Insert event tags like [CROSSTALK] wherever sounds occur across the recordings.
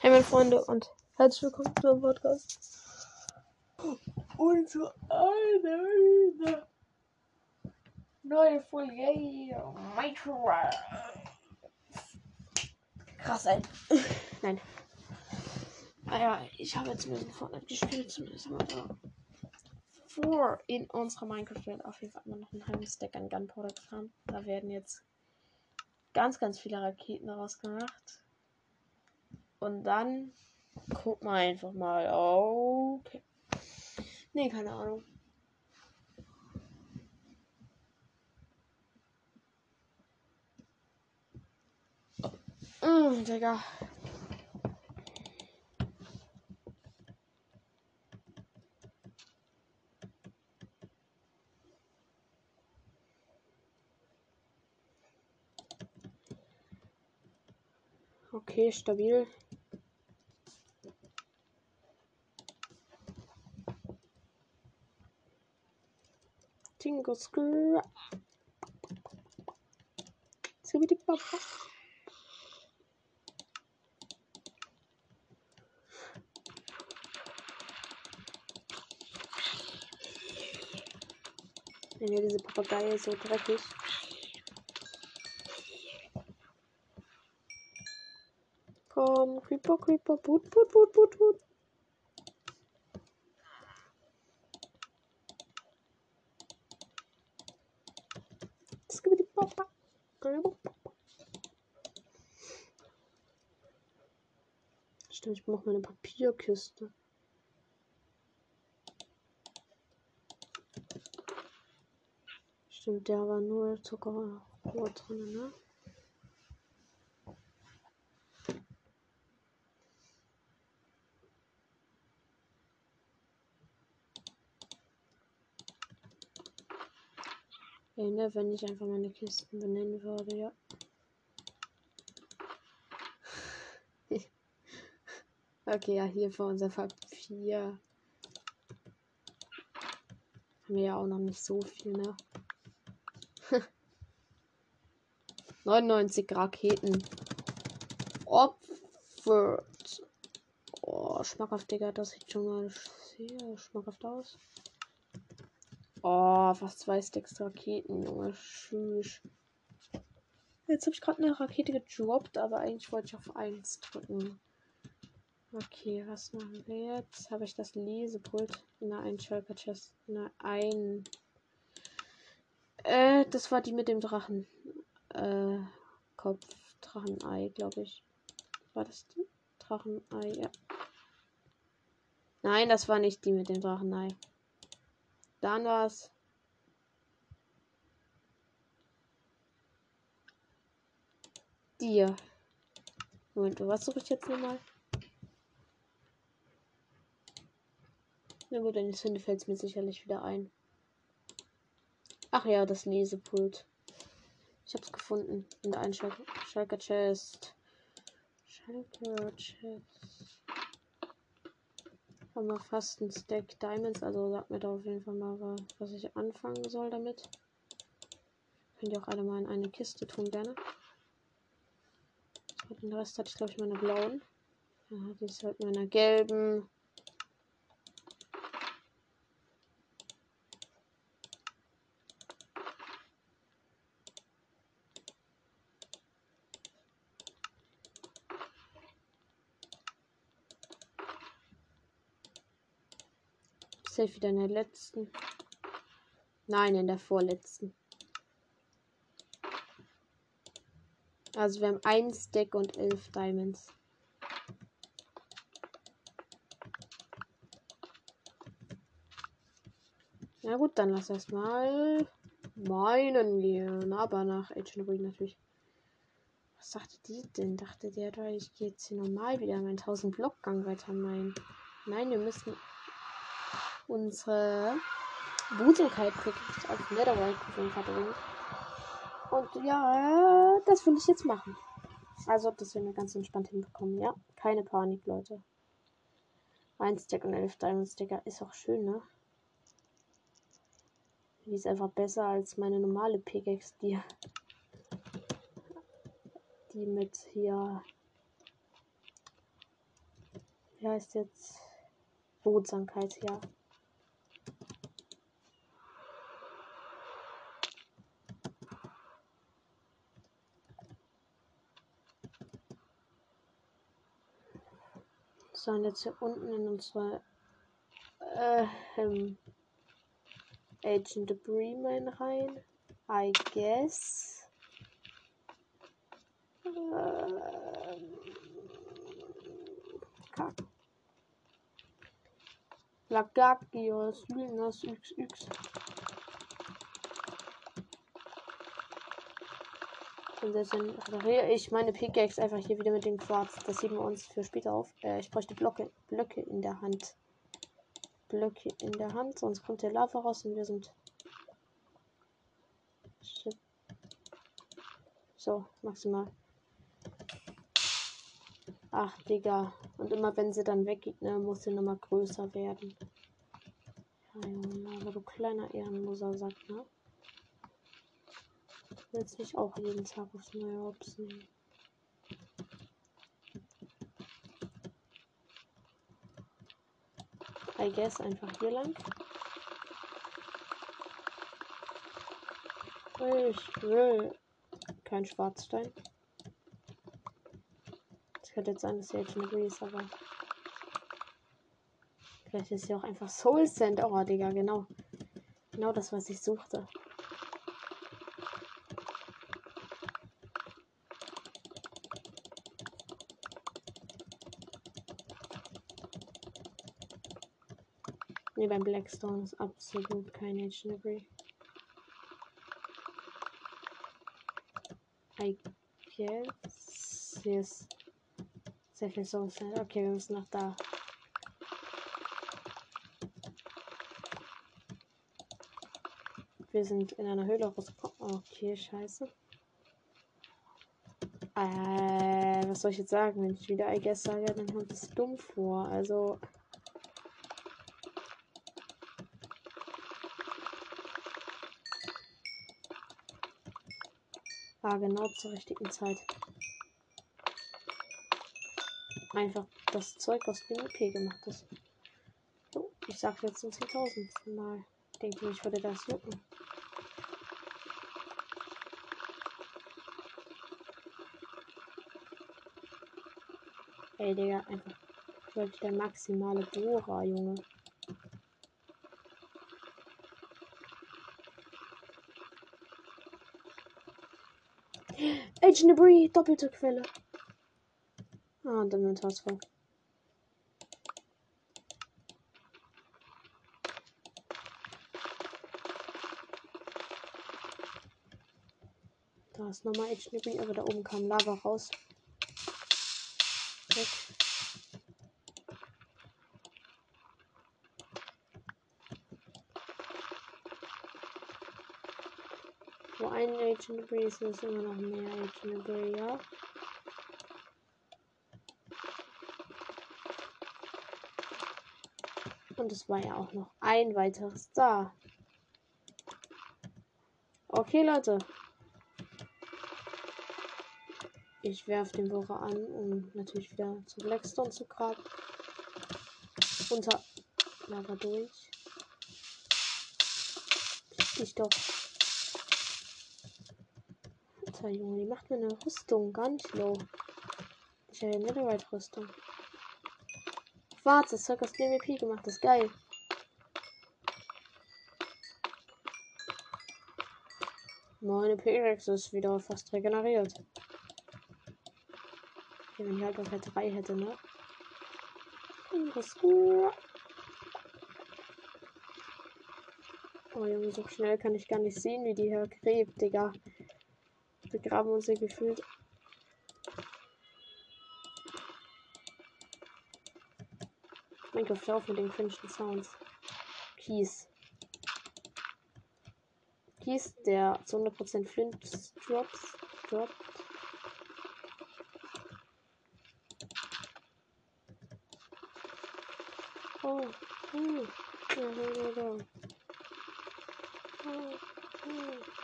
Hey meine Freunde und herzlich willkommen zu einem Podcast. Und zu einer neuen Folge Minecraft. Krass, ey. [LAUGHS] Nein. Naja, ich habe jetzt ein bisschen Fortnite gespielt, zumindest haben wir da vor in unserer Minecraft-Welt auf jeden Fall immer noch einen halben Stack an Gunpowder gefahren. Da werden jetzt ganz, ganz viele Raketen daraus gemacht. Und dann guck mal einfach mal. Okay. Nee, keine Ahnung. Mm, Digga. Okay, stabil. Screw. Skibidi Papa. Ja, diese Papagei ist so dreckig. Komm, Creeper, Creeper, Put, Put, Put, Put, Put. Skibidi Papa. Stimmt, ich brauche meine Papierkiste. Stimmt, der war nur Zucker Rohr drin, ne? Ey, ne, wenn ich einfach meine Kisten benennen würde, ja. Okay, ja, hier für unser Papier. Haben wir ja auch noch nicht so viel, ne? [LAUGHS] 99 Raketen. Opfert. Oh, schmackhaft, Digga. Das sieht schon mal sehr schmackhaft aus. Oh, fast zwei Stacks Raketen, Junge. Tschüss. Jetzt habe ich gerade eine Rakete gedroppt, aber eigentlich wollte ich auf 1 drücken. Okay, was machen wir jetzt? Habe ich das Lesepult in der Einschalter Chest? In der ein. Äh, das war die mit dem Drachen. Äh, Kopf. Drachenei, glaube ich. War das die? Drachenei, ja. Nein, das war nicht die mit dem Drachenei. Dann war's. Dir. Moment, was suche ich jetzt nochmal? Na gut, dann finde fällt es mir sicherlich wieder ein. Ach ja, das Lesepult. Ich hab's gefunden. In der Einschalker Chest. Schalker Chest. Haben wir fast ein Stack Diamonds. Also sagt mir da auf jeden Fall mal, was ich anfangen soll damit. Könnt ihr auch alle mal in eine Kiste tun, gerne. Den Rest hatte ich, glaube ich, meine blauen. Dann hatte ich es halt meiner gelben. Safe wieder in der letzten. Nein, in der vorletzten. Also wir haben ein Stack und elf Diamonds. Na gut, dann lass erstmal meinen gehen. Aber nach Ancient Ruin natürlich. Was dachte die denn? Dachte der, ich gehe jetzt hier normal wieder meinen 1000 Blockgang weiter meinen. Nein, wir müssen unsere Busenkeit auf Netherworld verbringen. Und ja, das will ich jetzt machen. Also, das wir ganz entspannt hinbekommen, ja? Keine Panik, Leute. Ein Stack und elf Diamond Sticker ist auch schön, ne? Die ist einfach besser als meine normale Pickaxe, die, die mit hier Wie heißt jetzt? Behutsamkeit, ja. Jetzt hier unten in unsere äh, ähm, Agent Debris Mine rein. I guess. Ähm, Kack. Lagagios, Lynas, XX. Und selbst dann repariere ich meine Pickaxe einfach hier wieder mit dem Quarz. Das heben wir uns für später auf. Äh, ich bräuchte Blöcke, Blöcke in der Hand. Blöcke in der Hand, sonst kommt der Lava raus und wir sind. So, maximal. Ach, Digga. Und immer wenn sie dann weggeht, ne, muss sie nochmal größer werden. Ja, aber du kleiner Ehrenloser sagt, ne? Willst mich auch jeden Tag aufs neue Hops nehmen. I guess einfach hier lang. Ich will kein Schwarzstein. Es könnte jetzt sein, dass hier jetzt eine Breeze, aber. Vielleicht ist hier auch einfach Soul Sand. Oh, Digga, genau. Genau das, was ich suchte. Ne, beim Blackstone ist absolut kein Ancient I guess. Ist sehr viel Soul Sand. Okay, wir müssen nach da. Wir sind in einer Höhle rausgekommen. Okay, scheiße. Äh, was soll ich jetzt sagen? Wenn ich wieder I guess sage, dann kommt es dumm vor. Also. War genau zur richtigen Zeit. Einfach das Zeug aus dem EP gemacht ist. So, ich sag jetzt zum 10.000 Mal. Denke ich, würde das jucken. Ey, Digga, einfach wirklich der maximale Bohrer, Junge. Agent Debris, doppelte Quelle. Ah, und Inventar ist voll. Da ist nochmal Agent Debris, aber da oben kam Lava raus. Weg. Wo ein Agent Debris ist, ist immer noch mehr Agent Debris, ja. Und es war ja auch noch ein weiteres da. Okay, Leute. Ich werfe den Bohrer an, um natürlich wieder zu Blackstone zu graben. Unter Lava durch. Ich doch. Alter Junge, die macht mir eine Rüstung nicht low. Ich habe eine Netherite-Rüstung. Schwarz, das Zeug aus DMP gemacht, das ist geil. Meine P-Rex ist wieder fast regeneriert. Wenn ich halt der 3 hätte, ne? Oh Junge, so schnell kann ich gar nicht sehen, wie die hier gräbt, Digga. Wir graben uns hier gefühlt. Minecraft auf mit den cringen Sounds. Kies. Kies, der zu 100% Flint drops. Droppt. Oh, oh, ja, ja, ja. Oh, oh.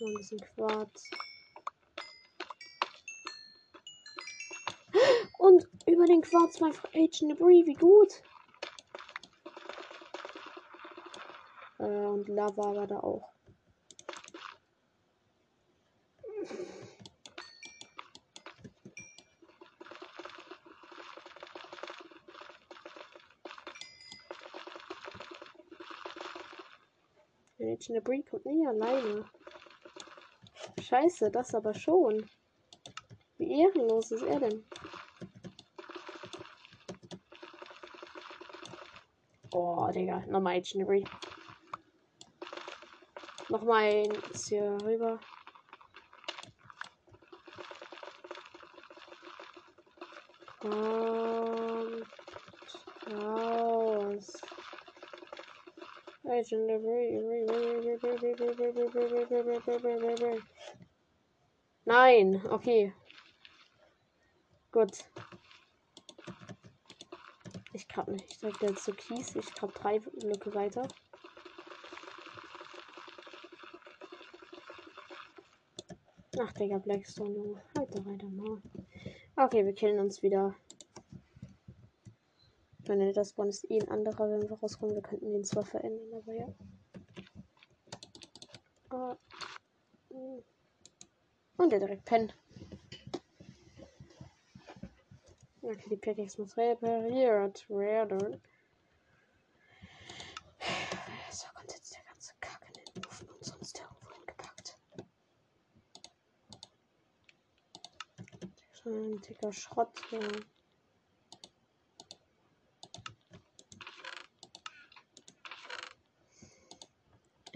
So ein bisschen Quarz. über den Quarz bei Agent Debris. Wie gut. Äh, und Lava war da auch. Agent Debris kommt nie alleine. Scheiße, das aber schon. Wie ehrenlos ist er denn? Oh, Digga. Nochmal Debris. Nochmal eins hier rüber. Kommt raus. Debris. Nein, okay. Gut. Ich kann nicht. Ich sag jetzt zu Kies. Ich glaube drei Blöcke weiter. Ach, Digga, Blackstone, Junge. Halt doch weiter mal. Okay, wir killen uns wieder. Wenn das Spawn ist eh ein anderer, wenn wir rauskommen. Wir könnten den zwar verändern, aber ja. Ah. Und der direkt pennen. Okay, die Pickaxe muss repariert werden. So kommt jetzt der ganze Kack in den Ofen und sonst irgendwo hingepackt. So ein dicker Schrott hier.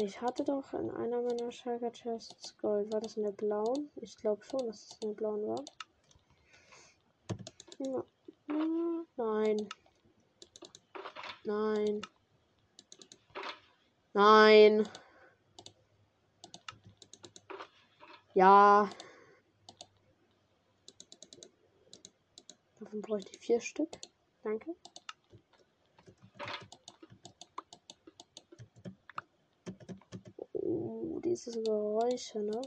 Ich hatte doch in einer meiner Schalker Chests Gold. War das in der blauen? Ich glaube schon, dass es in der blauen war. Nein. Nein. Nein. Ja. Davon bräuchte ich vier Stück. Danke. Oh, dieses Geräusche, ne?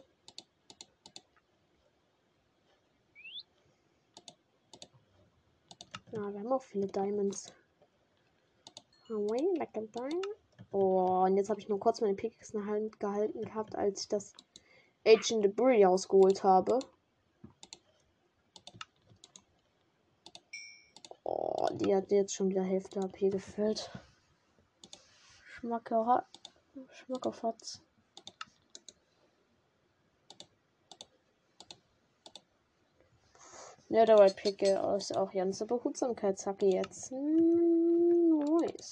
Ja, wir haben auch viele Diamonds. Oh, und jetzt habe ich nur kurz meine Pickaxe in der Hand gehalten gehabt, als ich das Agent Debris ausgeholt habe. Oh, die hat jetzt schon wieder Hälfte AP gefüllt. Schmacke, Ja, der White Pick ist auch ganze Behutsamkeitshacke jetzt. Hm, nice.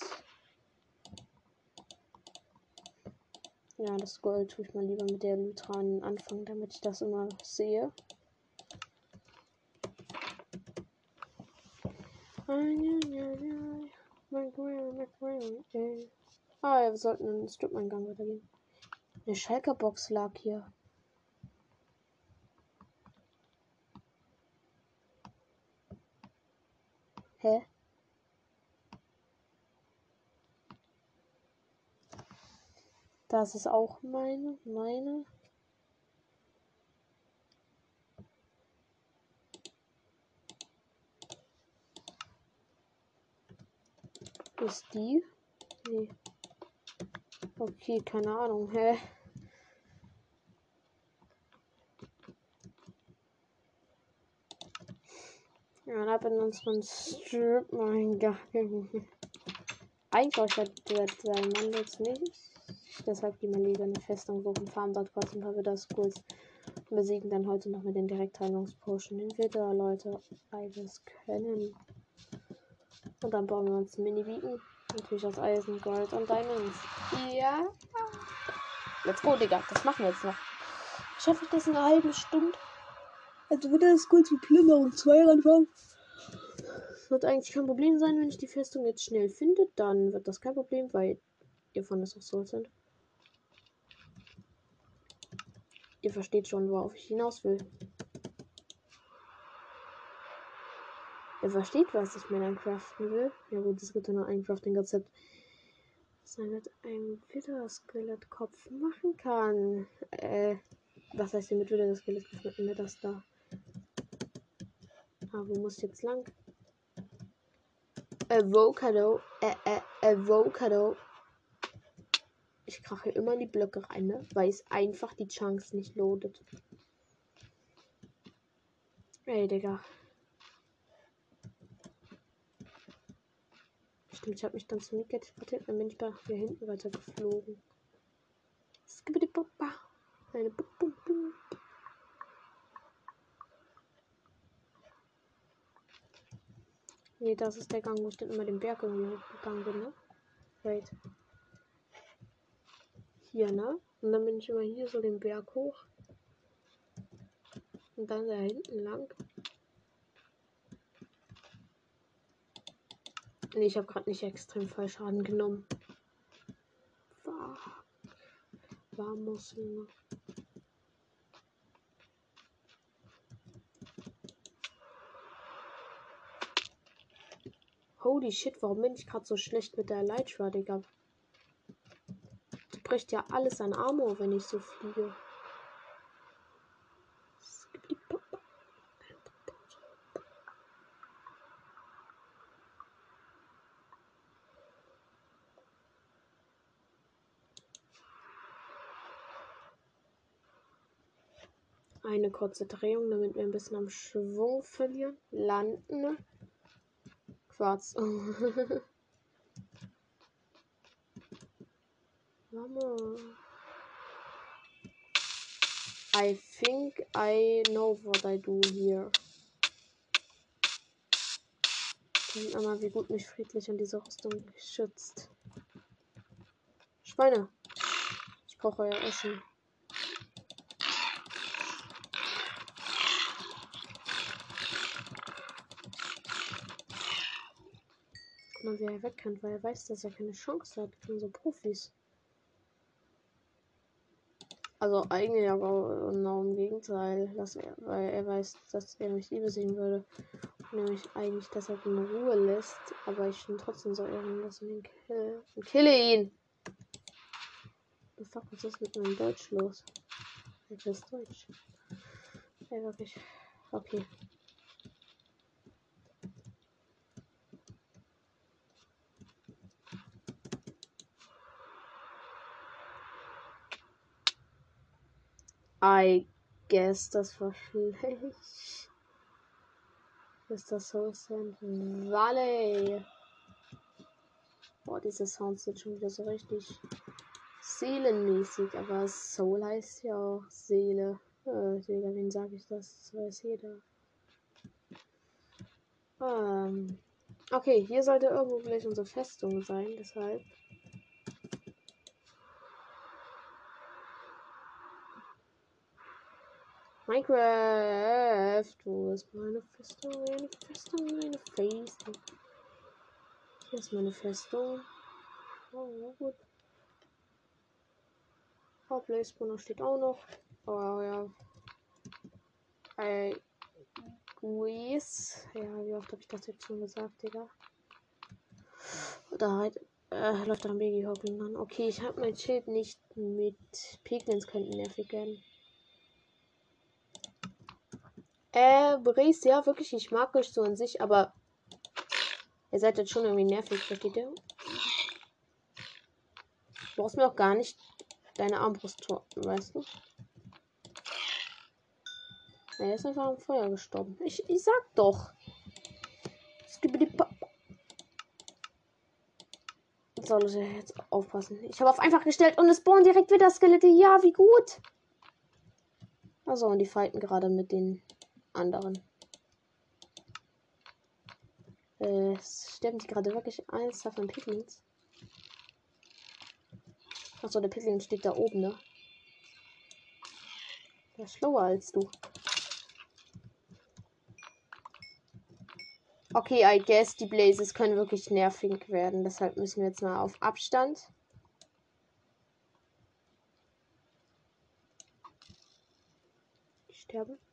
Ja, das Gold tue ich mal lieber mit der Lutranen anfangen, damit ich das immer sehe. Ah, ja, wir sollten in den Strip-Eingang weitergehen. Eine Schalker-Box lag hier. Hä? Das ist auch meine, meine. Ist die? Nee. Okay, keine Ahnung. Hä? Ja, da benutzt man Strip mein Gott. Eigentlich der sein Mann jetzt nicht. Deshalb gehen wir lieber eine Festung suchen, farmen dort kurz ein paar Widerskulls und besiegen dann heute noch mit den Direktheilungspotion den Widder, Leute. Beides können. Und dann bauen wir uns Mini-Beacon. Natürlich aus Eisen, Gold und Diamonds. Ja. Let's go, Digga. Das machen wir jetzt noch. Schaffe ich das in einer halben Stunde? Also wird das gut zu Plünderung 2 anfangen. Das wird eigentlich kein Problem sein, wenn ich die Festung jetzt schnell finde. Dann wird das kein Problem, weil ihr von das auch so sind. Ihr versteht schon, worauf ich hinaus will. Ihr versteht, was ich mir dann craften will. Ja gut, es gibt ja nur ein Crafting-Rezept. Das man mit einem Wither-Skelett-Kopf machen kann. Äh, was heißt denn mit Wither-Skelett? Was mit das da? Ah, wo muss jetzt lang? Avocado. Äh, äh, Avocado. Ich krache immer in die Blöcke rein, ne? Weil es einfach die Chance nicht loadet. Ey, Digga. Stimmt, ich habe mich dann zum Miet teleportiert, dann bin ich da hier hinten weiter geflogen. Skibidi Papa. Eine Bum Bum Bum. Nee, das ist der Gang, wo ich dann immer den Berg hochgegangen bin, ne? Wait. Hier, ne? Und dann bin ich immer hier so den Berg hoch. Und dann da hinten lang. Nee, ich habe gerade nicht extrem viel Schaden genommen. Fuck. Vamos, Junge. Holy shit, warum bin ich gerade so schlecht mit der Elytra, Digga? Die bricht ja alles an Armor, wenn ich so fliege. Eine kurze Drehung, damit wir ein bisschen am Schwung verlieren. Landen. Quarz. [LAUGHS] Mama. I think I know what I do here. Sehen einmal, wie gut mich friedlich an diese Rüstung schützt. Schweine. Ich brauche euer Essen. Mal, wie er wegkannt, weil er weiß, dass er keine Chance hat gegen so Profis. Also eigentlich aber genau im Gegenteil, dass er, weil er weiß, dass er mich nie besiegen würde. Nämlich eigentlich, dass er in Ruhe lässt, aber ich bin trotzdem so ehrenlos ihn kill. Und kille ihn! Was ist mit meinem Deutsch los? Ich ist Deutsch. Ey, wirklich. Okay. I guess das war schlecht. Ist das Soul Sand Valley? Boah, diese Sounds sind schon wieder so richtig seelenmäßig, aber Soul heißt ja auch Seele. Äh, Digga, wen sage ich das? Das weiß jeder. Ähm, okay, hier sollte irgendwo vielleicht unsere Festung sein, deshalb. Minecraft, wo ist meine Festung? Meine Festung, meine Festung. Hier ist meine Festung. Oh, gut. Hauptblaze steht auch noch. Oh ja. Ey. Guis. Ja, wie oft habe ich das jetzt schon gesagt, Digga? Da halt, äh, läuft ein Baby Hopping an. Okay, ich habe mein Schild nicht mit Piglins könnten nervig werden. Äh, Brace, ja, wirklich, ich mag euch so an sich, aber ihr seid jetzt schon irgendwie nervig, versteht ihr? Du brauchst mir auch gar nicht deine Armbrust, weißt du? Er ist einfach am Feuer gestorben. Ich, ich sag doch. So, Leute, jetzt aufpassen. Ich habe auf einfach gestellt und es spawnen direkt wieder Skelette. Ja, wie gut. Also, und die fighten gerade mit den anderen. Äh, sterben die gerade wirklich eins von Piglins? Achso, der Piglin steht da oben, ne? Der ist schlauer als du. Okay, I guess die Blazes können wirklich nervig werden. Deshalb müssen wir jetzt mal auf Abstand. sterben.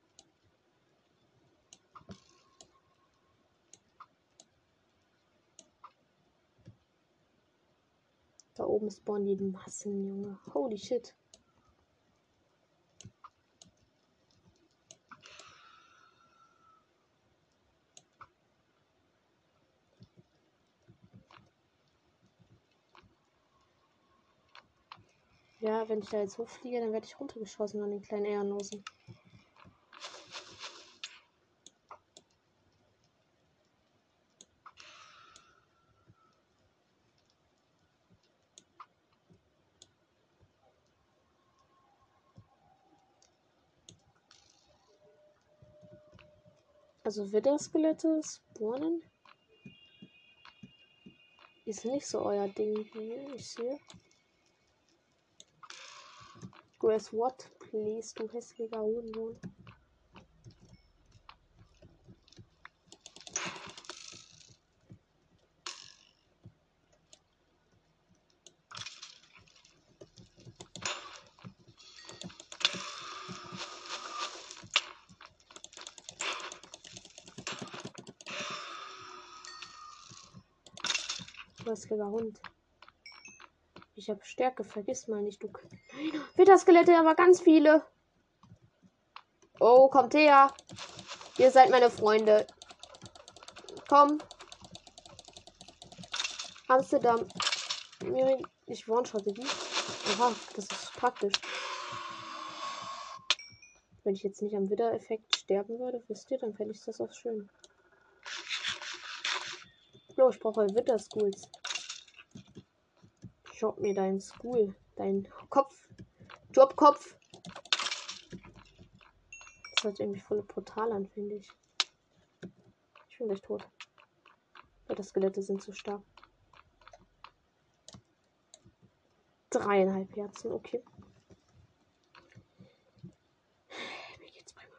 Da oben spawnen die Massen, Junge. Holy shit. Ja, wenn ich da jetzt hochfliege, dann werde ich runtergeschossen an den kleinen Ehrenlosen. Also Widderskelette spawnen ist nicht so euer Ding, wie ich sehe. Guess what, please, du hässlicher Hurensohn. Hässlicher Hund. Ich habe Stärke, vergiss mal nicht, du. Witterskelette, [GASPS] aber ganz viele. Oh, kommt her. Ihr seid meine Freunde. Komm. Amsterdam. Ich one-shotte die. Aha, das ist praktisch. Wenn ich jetzt nicht am Widder-Effekt sterben würde, wisst ihr, dann fände ich das auch schön. Jo, ich brauche Witter-Schools. Drop mir dein School. Dein Kopf. Jobkopf. Das sich irgendwie voll brutal an, finde ich. Ich bin gleich tot. Weil das Skelette sind zu stark. Dreieinhalb Herzen, okay. Mir geht's prima.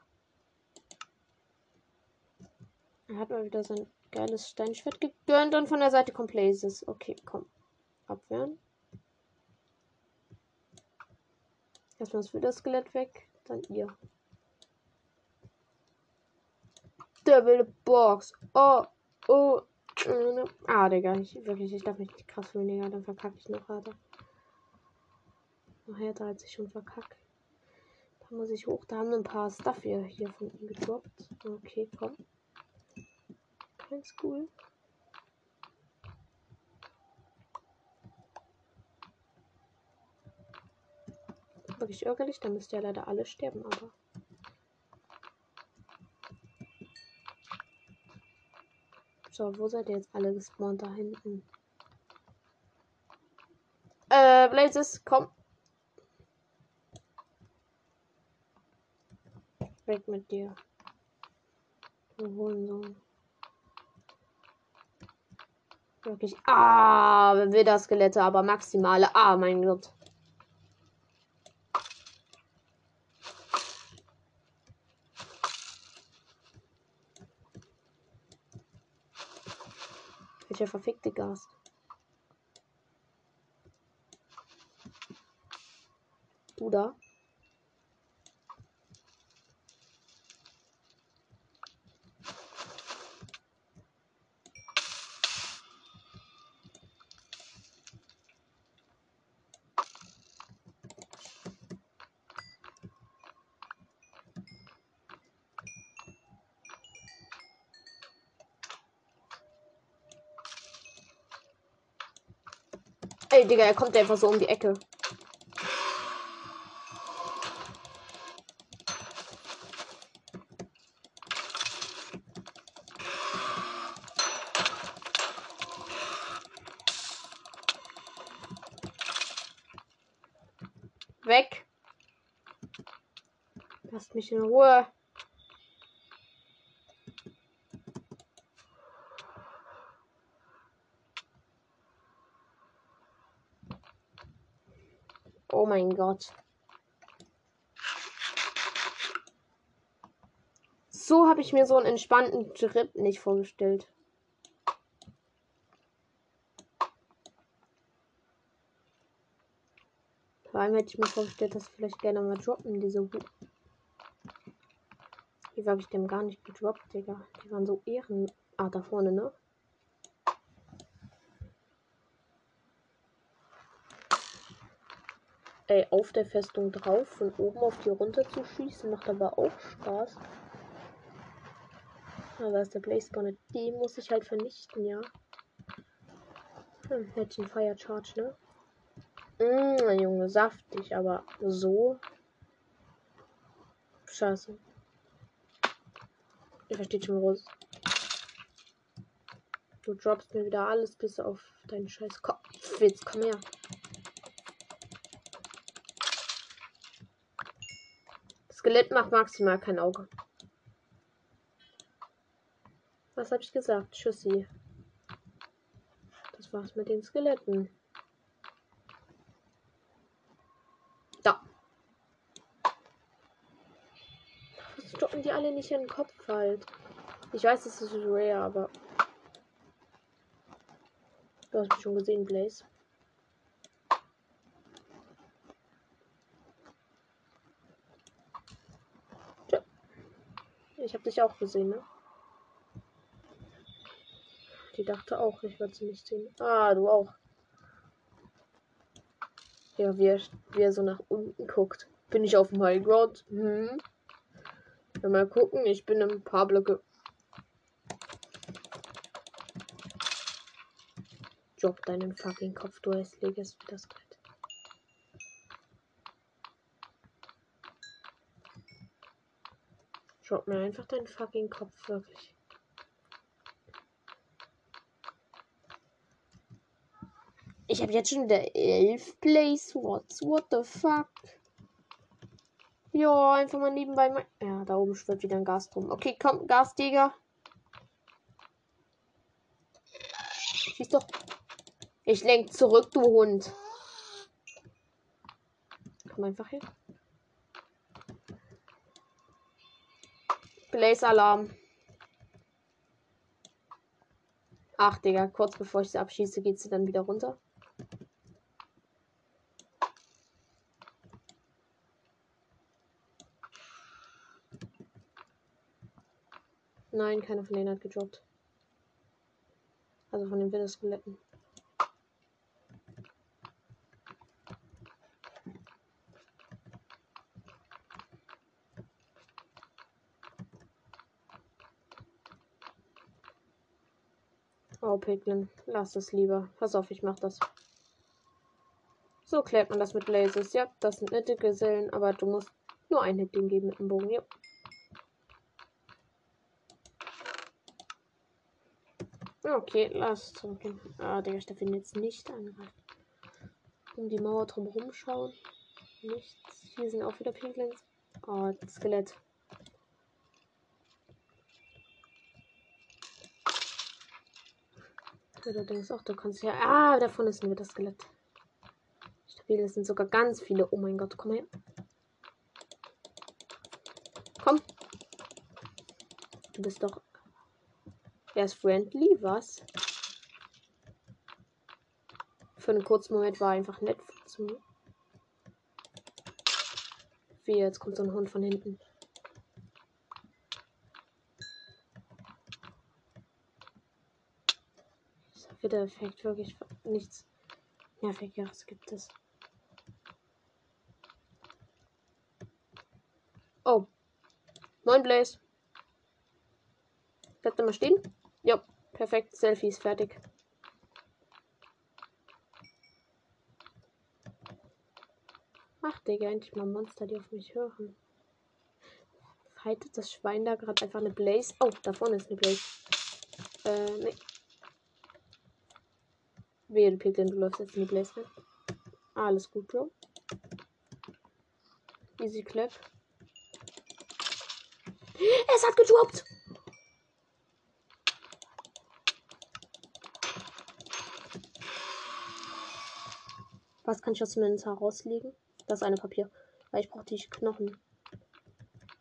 Er hat mal wieder sein geiles Steinschwert gegönnt und von der Seite kommt Blazes. Okay, komm. Abwehren. Erstmal das Widerskelett weg, dann ihr. Devil Box. Oh, oh. Ah, Digga, ich, wirklich, ich darf mich nicht krass fühlen, Digga. Dann verkacke ich noch härter. Noch härter als ich schon verkacke. Da muss ich hoch. Da haben ein paar Stuff hier, hier von ihm gedroppt. Okay, komm. Kein School. Wirklich ärgerlich. Da müsst ihr leider alle sterben, aber. So, wo seid ihr jetzt alle gespawnt? Da hinten. Äh, Blazes, komm. Weg mit dir. Du Hurensohn. Wirklich. Ah, wieder Skelette, aber maximale. Ah, mein Gott. Welcher verfickte Gast? Du da? Ey, Digga, er kommt einfach so um die Ecke. Weg. Lasst mich in Ruhe. Oh mein Gott. So habe ich mir so einen entspannten Trip nicht vorgestellt. Vor allem hätte ich mir vorgestellt, dass vielleicht gerne mal droppen, diese Die habe ich dem gar nicht gedroppt, Digga. Die waren so ehren. Ah, da vorne, ne? Ey, auf der Festung drauf, von oben auf die runter zu schießen, macht aber auch Spaß. Aber ist der Blaze Bonnet. Den muss ich halt vernichten, ja. Hm, Mädchen Fire Charge, ne? Mmh, Junge, saftig, aber so. Scheiße. Ihr versteht schon, Rose. Du droppst mir wieder alles bis auf deinen scheiß Kopf. Jetzt komm her. Skelett macht maximal kein Auge. Was habe ich gesagt? Tschüssi. Das war's mit den Skeletten. Da. Was stoppen die alle nicht in den Kopf halt? Ich weiß, es ist rare, aber. Du hast mich schon gesehen, Blaze. Ich habe dich auch gesehen, ne? Die dachte auch, ich würde sie nicht sehen. Ah, du auch. Ja, wie er, wie er so nach unten guckt. Bin ich auf dem High Ground? Hm. Ja, mal gucken, ich bin ein paar Blöcke. Drop deinen fucking Kopf, du hässliches wie das Brett. Drop mir einfach deinen fucking Kopf, wirklich. Ich habe jetzt schon wieder 11 Place. What, what the fuck? Ja, einfach mal nebenbei. Mal ja, da oben schwirrt wieder ein Gas drum. Okay, komm, Gas, Digga. Schieß doch. Ich lenk zurück, du Hund. Komm einfach hier. Blaze Alarm. Ach, Digga, kurz bevor ich sie abschieße, geht sie dann wieder runter. Nein, keiner von denen hat gedroppt. Also von den Winterskeletten. Oh, lass es lieber. Pass auf, ich mach das. So klärt man das mit Lasers. Ja, das sind nette Gesellen, aber du musst nur ein Hit geben mit dem Bogen. Ja. Okay, lass zurückgehen. Ah, der ich darf ihn jetzt nicht angreifen. Um die Mauer drumherum schauen. Nichts. Hier sind auch wieder Pinguins. Oh, Skelett. Du denkst auch, du kannst ja. Ah, davon ist nur das Skelett. Das sind sogar ganz viele. Oh mein Gott, komm her. Komm. Du bist doch er ist friendly, was? Für einen kurzen Moment war er einfach nett zu mir. Wie, jetzt kommt so ein Hund von hinten. Dieser Effekt wirklich nichts nervigeres gibt es. Oh. Moin Blaze. Bleibt mal stehen. Ja, perfekt. Selfie ist fertig. Ach, Digga, endlich mal Monster, die auf mich hören. Fightet das Schwein da gerade einfach eine Blaze? Oh, da vorne ist eine Blaze. Äh, nee. Wehe, Piglin, du läufst jetzt in die Blaze. Alles gut, Bro. Easy Clap. Es hat gedroppt! Was kann ich aus dem Inventar rauslegen? Das eine Papier. Weil ich brauche die Knochen.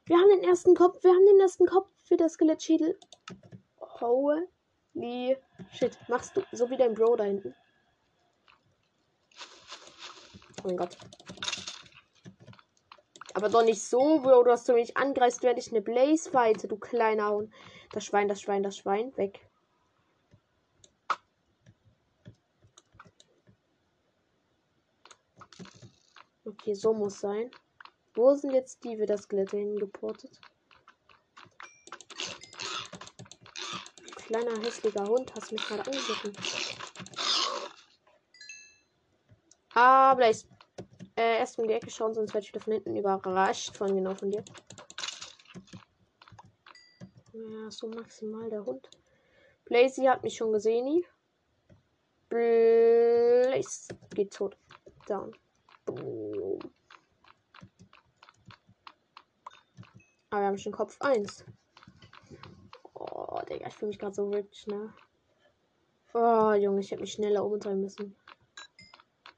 Wir haben den ersten Kopf. Wir haben den ersten Kopf für das Skelettschädel. Holy shit. Machst du so wie dein Bro da hinten? Oh mein Gott. Aber doch nicht so, Bro, dass du mich angreifst, werde ich eine Blaze fighte, du kleiner Hund. Das Schwein, das Schwein, das Schwein. Weg. Okay, so muss sein. Wo sind jetzt die wieder Skelette hingeportet? Kleiner hässlicher Hund, hast mich gerade angegriffen. Ah, Blaze. Äh, erst um die Ecke schauen, sonst werde ich wieder von hinten überrascht von genau von dir. Ja, so maximal der Hund. Blazy hat mich schon gesehen. Blaze geht tot. Down. Boom. Aber wir haben schon Kopf 1. Oh, Digga, ich fühle mich gerade so rich, ne? Oh, Junge, ich hätte mich schneller umdrehen müssen.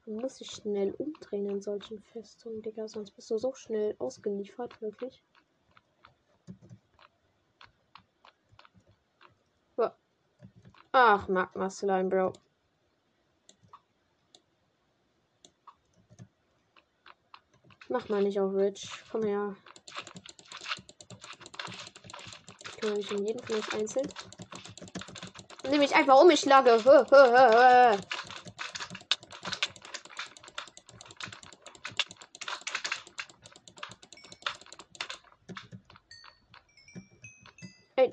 Man muss sich schnell umdrehen in solchen Festungen, Digga, sonst bist du so schnell ausgeliefert, wirklich. Ach, Magma Slime, Bro. Mach mal nicht auf Rich. Komm her. Ich kümmere mich um jeden von euch einzeln. Nehme ich einfach um, ich schlage. [LAUGHS]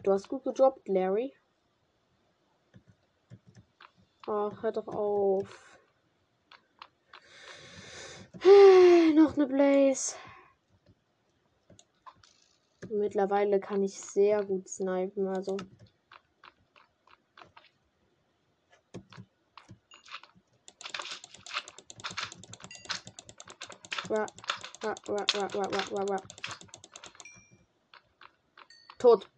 du hast gut gedroppt, Larry. Ach, hör doch auf. [SIGHS] Noch eine Blaze. Mittlerweile kann ich sehr gut snipen, also. Ra, ra, ra, ra, ra, ra, ra. Tot.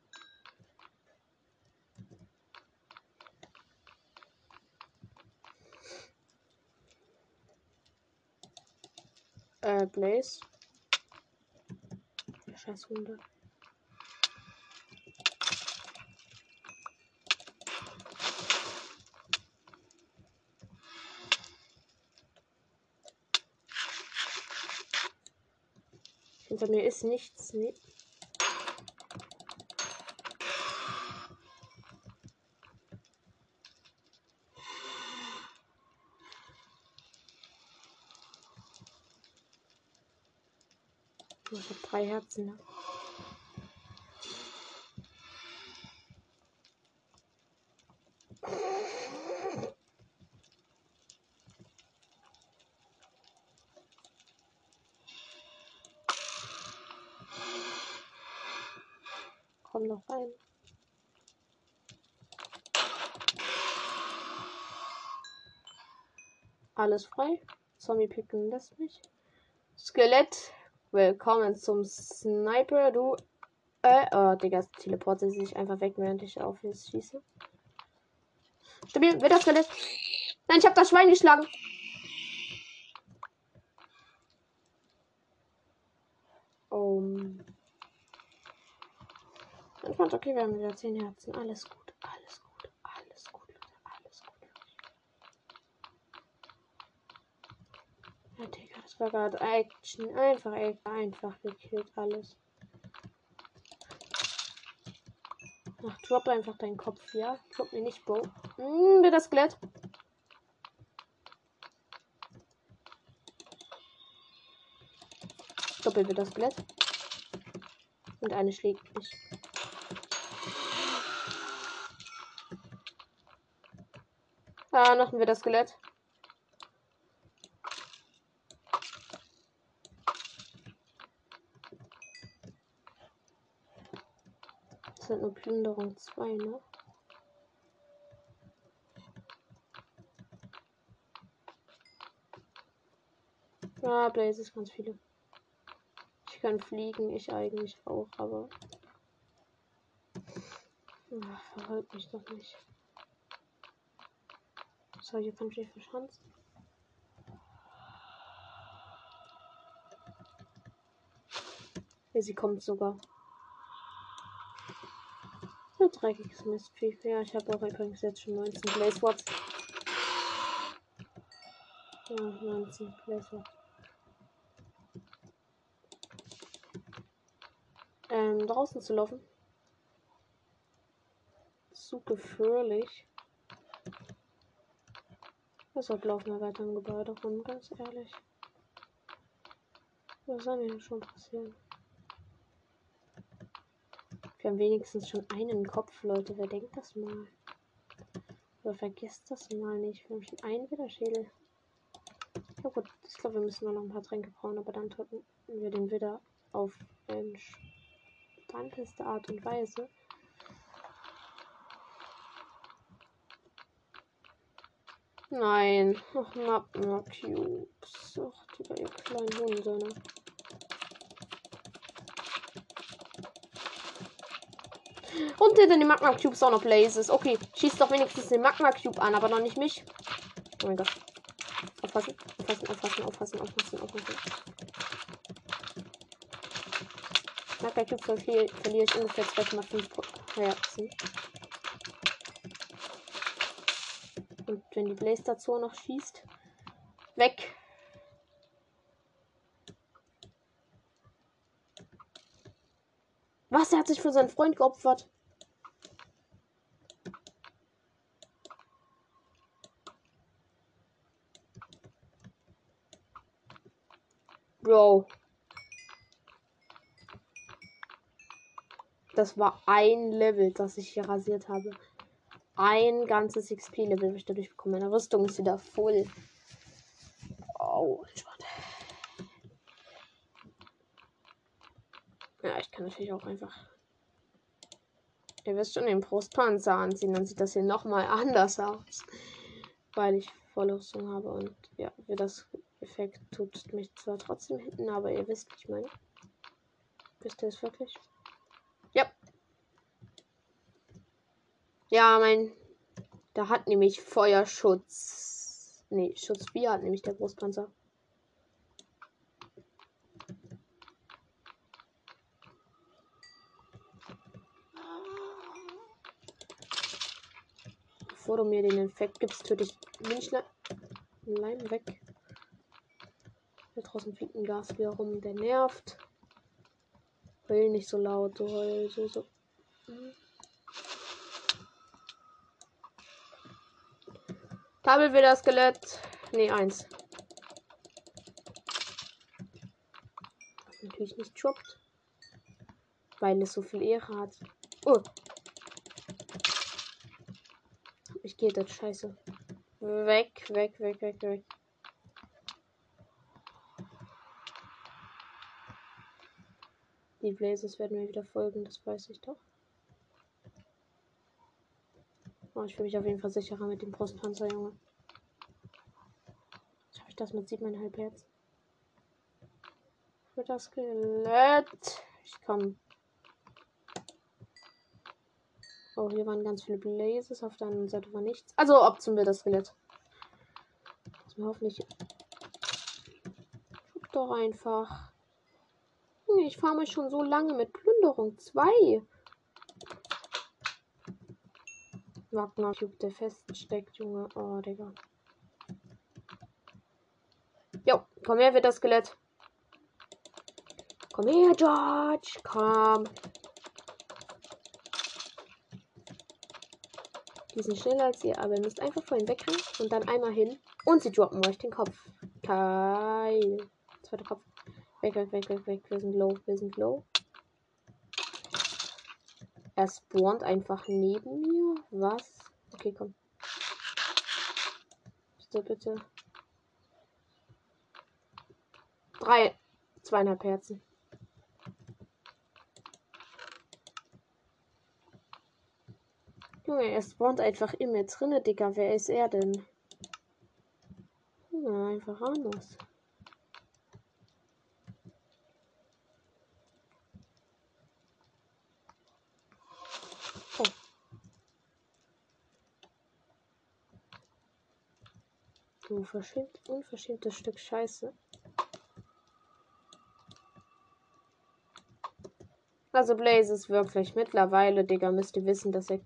Äh, Blaze. Scheiß. Hinter mir ist nichts. Nee. Drei Herzen. Ne? Komm noch rein. Alles frei. Zombie picken lässt mich. Skelett Willkommen zum Sniper, du. Äh, oh, Digga, teleportet sich einfach weg, während ich auf ihn schieße. Stabil, wird Skelett. Nein, ich habe das Schwein geschlagen. Oh. Entspannt, okay, wir haben wieder 10 Herzen. Alles gut, alles gut, alles gut, Leute, alles gut. Ja, Digga. Das war gerade Action. Einfach, einfach gekillt alles. Ach, drop einfach deinen Kopf, ja? Drop mir nicht, Bro. Hm, wird das Skelett. Doppelt wird das Skelett. Und eine schlägt mich. Ah, noch ein das Skelett. Sind nur Plünderung 2, ne? Ja, Blazes ganz viele. Ich kann fliegen, ich eigentlich auch, aber. Ach, mich doch nicht. So, hier kann ich mich verschanzen. Ja, sie kommt sogar. Dreckiges Mistvieh. Ja, ich habe auch übrigens jetzt schon 19 Blaze Watts. Ja, 19 Blaze Watts. Ähm, draußen zu laufen. Zu gefährlich. Deshalb laufen wir weiter im Gebäude rum, ganz ehrlich. Was soll mir schon passieren? Wir haben wenigstens schon einen Kopf, Leute. Wer denkt das mal? Oder vergesst das mal nicht. Wir haben schon einen Widerschädel. Ja gut, ich glaube, wir müssen noch ein paar Tränke brauchen, aber dann töten wir den wieder auf entspannteste Art und Weise. Nein. Ach, Magma Cubes. Ach, Digga, ihr kleinen Hunde. Und hinter den Magma Cubes auch noch Blazes. Okay, schießt doch wenigstens den Magma Cube an, aber noch nicht mich. Oh mein Gott. Aufpassen, aufpassen, aufpassen, aufpassen, aufpassen, aufpassen. Magma Cube verliere, verliere ich ungefähr 2,5 Herzen. Und wenn die Blaze dazu noch schießt. Weg. Was? Er hat sich für seinen Freund geopfert. Bro. Das war ein Level, das ich hier rasiert habe. Ein ganzes XP-Level habe ich dadurch bekommen. Meine Rüstung ist wieder voll. Oh, entspannt. Ja, ich kann natürlich auch einfach. Ihr wisst schon, den Brustpanzer anziehen. Dann sieht das hier nochmal anders aus. Weil ich Vollrüstung habe. Und ja, wie das Effekt tut mich zwar trotzdem hinten, aber ihr wisst, ich meine. Wisst ihr es wirklich? Ja. Ja, mein. Da hat nämlich Feuerschutz. Nee, Schutzbier hat nämlich der Brustpanzer. Bevor du mir den Infekt gibst, töte ich Münchlein weg. Hier draußen fliegt ein Gas wieder rum, der nervt. Heul nicht so laut, so so, so. Tabel wieder Skelett. Ne, eins. Natürlich nicht droppt. Weil es so viel Ehre hat. Oh, Gehe das scheiße. Weg, weg, weg, weg, weg. Die Blazes werden mir wieder folgen, das weiß ich doch. Oh, ich fühle mich auf jeden Fall sicherer mit dem Brustpanzer, Junge. Schaffe ich das mit 7,5 Herz? Für das Skelett. Ich komme Oh, hier waren ganz viele Blazes. Auf der anderen Seite war nichts. Also opzen wir das Skelett. Das mir hoffentlich. Guck doch einfach. Ich fahre mich schon so lange mit Plünderung 2. Wagner Cube, der feststeckt, Junge. Oh, Digga. Jo, komm her, wird das Skelett. Komm her, George. Komm. Die sind schneller als ihr, aber ihr müsst einfach vorhin wegrennen und dann einmal hin. Und sie droppen euch den Kopf. Geil. Zweiter Kopf. Weg, weg, weg, weg, weg. Wir sind low, wir sind low. Er spawnt einfach neben mir. Was? Okay, komm. Bitte, bitte. Drei. Zweieinhalb Herzen. Junge, er spawnt einfach in mir drinne, Digga. Wer ist er denn? Ja, einfach anders. Oh. Du verschämt, unverschämtes Stück Scheiße. Also Blaze ist wirklich mittlerweile, Digga, müsst ihr wissen, dass er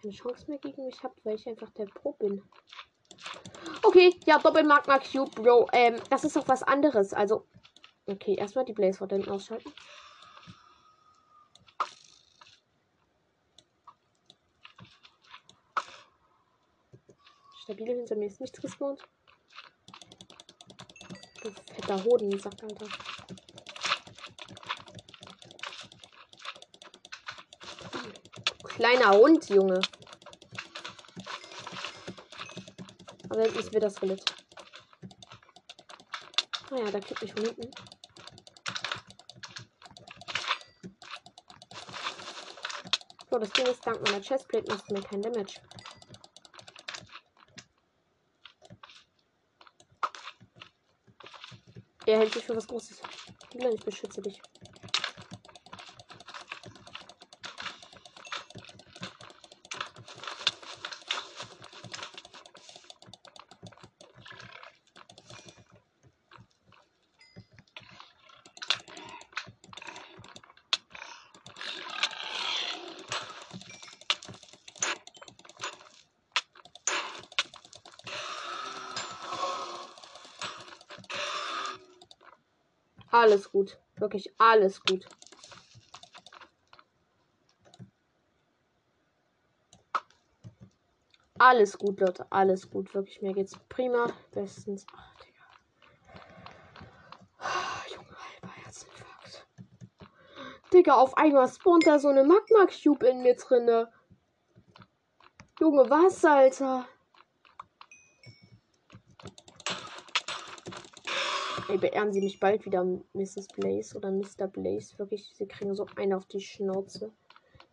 keine Chance mehr gegen mich habt, weil ich einfach der Pro bin. Okay, ja, Doppelmagma Cube, Bro. Ähm, das ist doch was anderes. Also, okay, erstmal die Blaze hinten ausschalten. Stabile hinter mir ist nichts gespawnt. Du fetter Hoden, sagt Alter. Kleiner Hund, Junge. Aber jetzt ist wieder das Skelett. Naja, ah da kriegt mich von hinten. So, das Ding ist, dank meiner Chestplate macht mir kein Damage. Er hält sich für was Großes. Ich beschütze dich. Alles gut. Wirklich alles gut. Alles gut, Leute. Alles gut. Wirklich, mir geht's prima. Bestens. Ach, Digga. Oh, Junge, halber Herzinfarkt. Digga, auf einmal spawnt da so eine Magma-Cube in mir drinne. Junge, was, Alter? Ey, beehren Sie mich bald wieder, Mrs. Blaze oder Mr. Blaze. Wirklich, Sie kriegen so einen auf die Schnauze.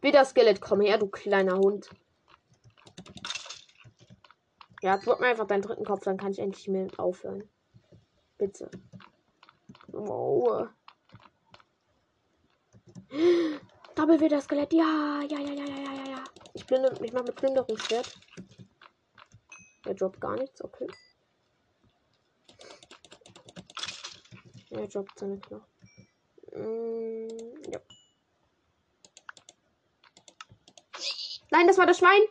Wieder Skelett, komm her, du kleiner Hund. Ja, drück mir einfach deinen dritten Kopf, dann kann ich endlich mehr aufhören. Bitte. Wow. Double wieder Skelett. Ja, ja, ja, ja, ja, ja, ja. Ich blinde, ich mache mit Plünderungsschwert. Er droppt gar nichts, okay. Er droppt seine Knochen. Mm, ja. Nein, das war das Schwein.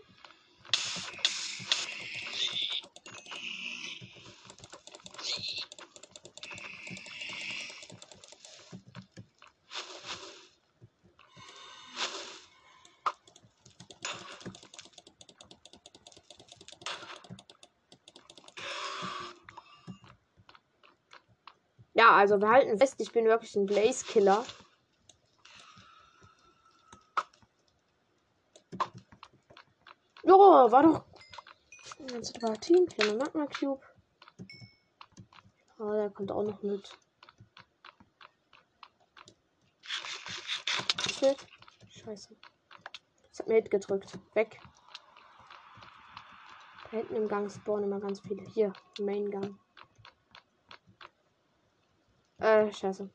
Ja, also wir halten fest, ich bin wirklich ein Blaze-Killer. Jo, war doch. Ganz Team, kleiner Magma Cube. Ah, der kommt auch noch mit. Schild. Scheiße. Das hat mir Hit gedrückt. Weg. Da hinten im Gang spawnen immer ganz viele. Hier, Main Gang. Äh, scheiße.